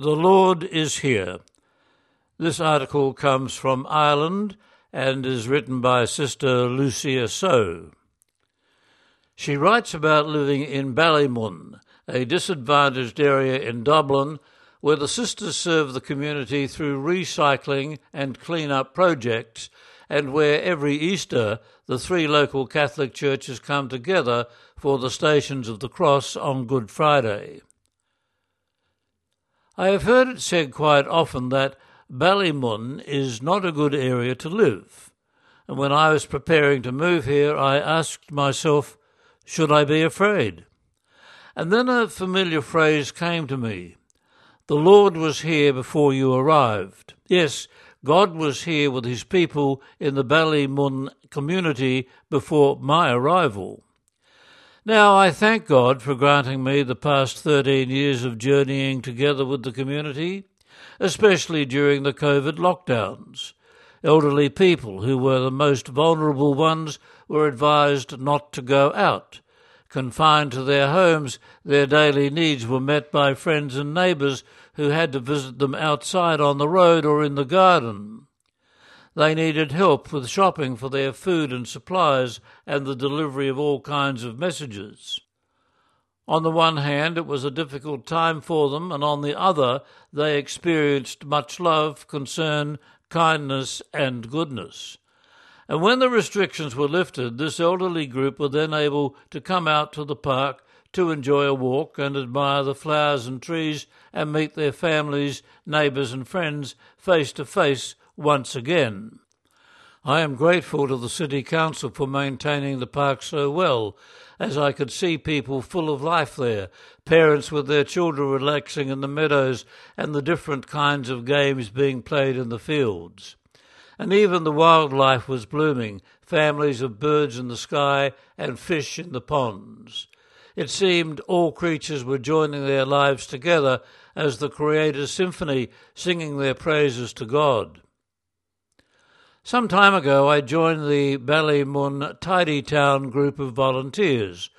The Lord is Here. This article comes from Ireland and is written by Sister Lucia So. She writes about living in Ballymun, a disadvantaged area in Dublin, where the sisters serve the community through recycling and clean-up projects, and where every Easter the three local Catholic churches come together for the Stations of the Cross on Good Friday. I have heard it said quite often that Ballymun is not a good area to live. And when I was preparing to move here, I asked myself, should I be afraid? And then a familiar phrase came to me. The Lord was here before you arrived. Yes, God was here with his people in the Ballymun community before my arrival. Now, I thank God for granting me the past 13 years of journeying together with the community, especially during the COVID lockdowns. Elderly people who were the most vulnerable ones were advised not to go out. Confined to their homes, their daily needs were met by friends and neighbours who had to visit them outside on the road or in the garden. They needed help with shopping for their food and supplies and the delivery of all kinds of messages. On the one hand, it was a difficult time for them, and on the other, they experienced much love, concern, kindness, and goodness. And when the restrictions were lifted, this elderly group were then able to come out to the park to enjoy a walk and admire the flowers and trees and meet their families, neighbours, and friends face to face once again. I am grateful to the City Council for maintaining the park so well, as I could see people full of life there, parents with their children relaxing in the meadows, and the different kinds of games being played in the fields. And even the wildlife was blooming, families of birds in the sky and fish in the ponds. It seemed all creatures were joining their lives together as the Creator's symphony, singing their praises to God. Some time ago, I joined the Ballymun Tidy Town group of volunteers.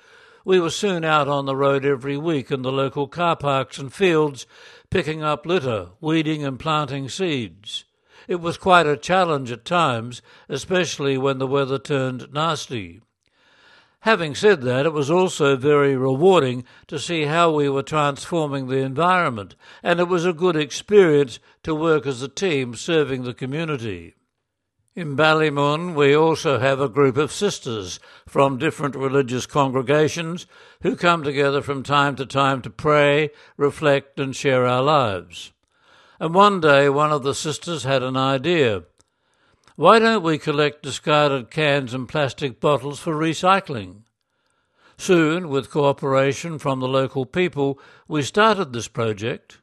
We were soon out on the road every week in the local car parks and fields, picking up litter, weeding, and planting seeds. It was quite a challenge at times, especially when the weather turned nasty. Having said that, it was also very rewarding to see how we were transforming the environment, and it was a good experience to work as a team serving the community. In Ballymun, we also have a group of sisters from different religious congregations who come together from time to time to pray, reflect, and share our lives. And one day, one of the sisters had an idea. Why don't we collect discarded cans and plastic bottles for recycling? Soon, with cooperation from the local people, we started this project.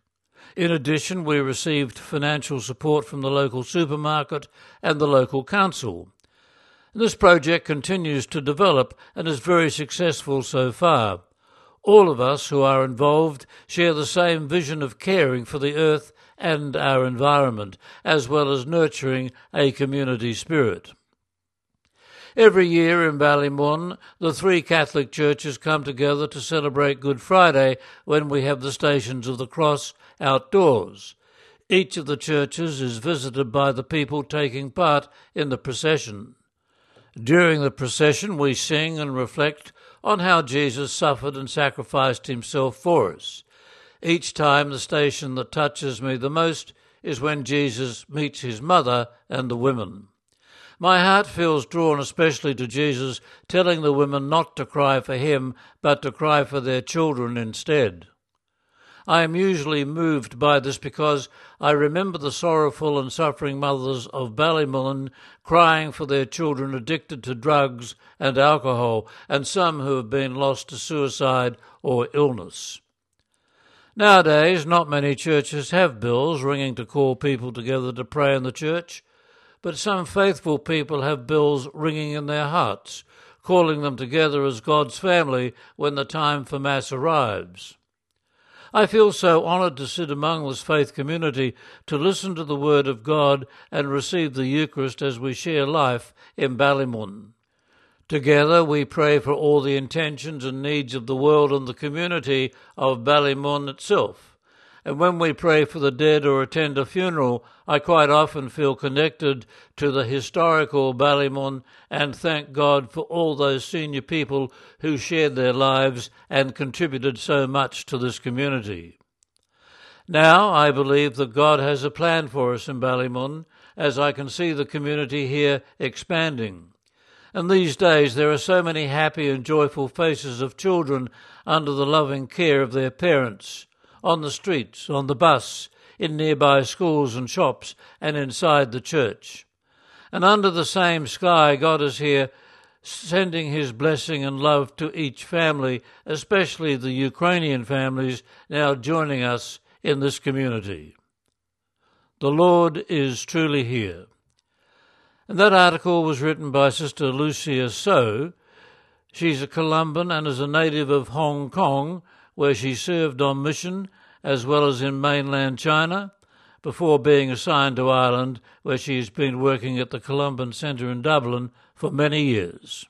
In addition, we received financial support from the local supermarket and the local council. This project continues to develop and is very successful so far. All of us who are involved share the same vision of caring for the earth and our environment, as well as nurturing a community spirit. Every year in Ballymun, the three Catholic churches come together to celebrate Good Friday when we have the Stations of the Cross outdoors. Each of the churches is visited by the people taking part in the procession. During the procession, we sing and reflect on how Jesus suffered and sacrificed himself for us. Each time, the station that touches me the most is when Jesus meets his mother and the women. My heart feels drawn especially to Jesus telling the women not to cry for him, but to cry for their children instead. I am usually moved by this because I remember the sorrowful and suffering mothers of Ballymun crying for their children addicted to drugs and alcohol, and some who have been lost to suicide or illness. Nowadays, not many churches have bells ringing to call people together to pray in the church, but some faithful people have bells ringing in their hearts, calling them together as God's family when the time for Mass arrives. I feel so honoured to sit among this faith community, to listen to the Word of God and receive the Eucharist as we share life in Ballymun. Together we pray for all the intentions and needs of the world and the community of Ballymun itself. And when we pray for the dead or attend a funeral, I quite often feel connected to the historical Ballymun and thank God for all those senior people who shared their lives and contributed so much to this community. Now I believe that God has a plan for us in Ballymun as I can see the community here expanding. And these days there are so many happy and joyful faces of children under the loving care of their parents, on the streets, on the bus, in nearby schools and shops, and inside the church. And under the same sky, God is here sending his blessing and love to each family, especially the Ukrainian families now joining us in this community. The Lord is truly here. And that article was written by Sister Lucia So. She's a Columban and is a native of Hong Kong, where she served on mission as well as in mainland China before being assigned to Ireland, where she has been working at the Columban Centre in Dublin for many years.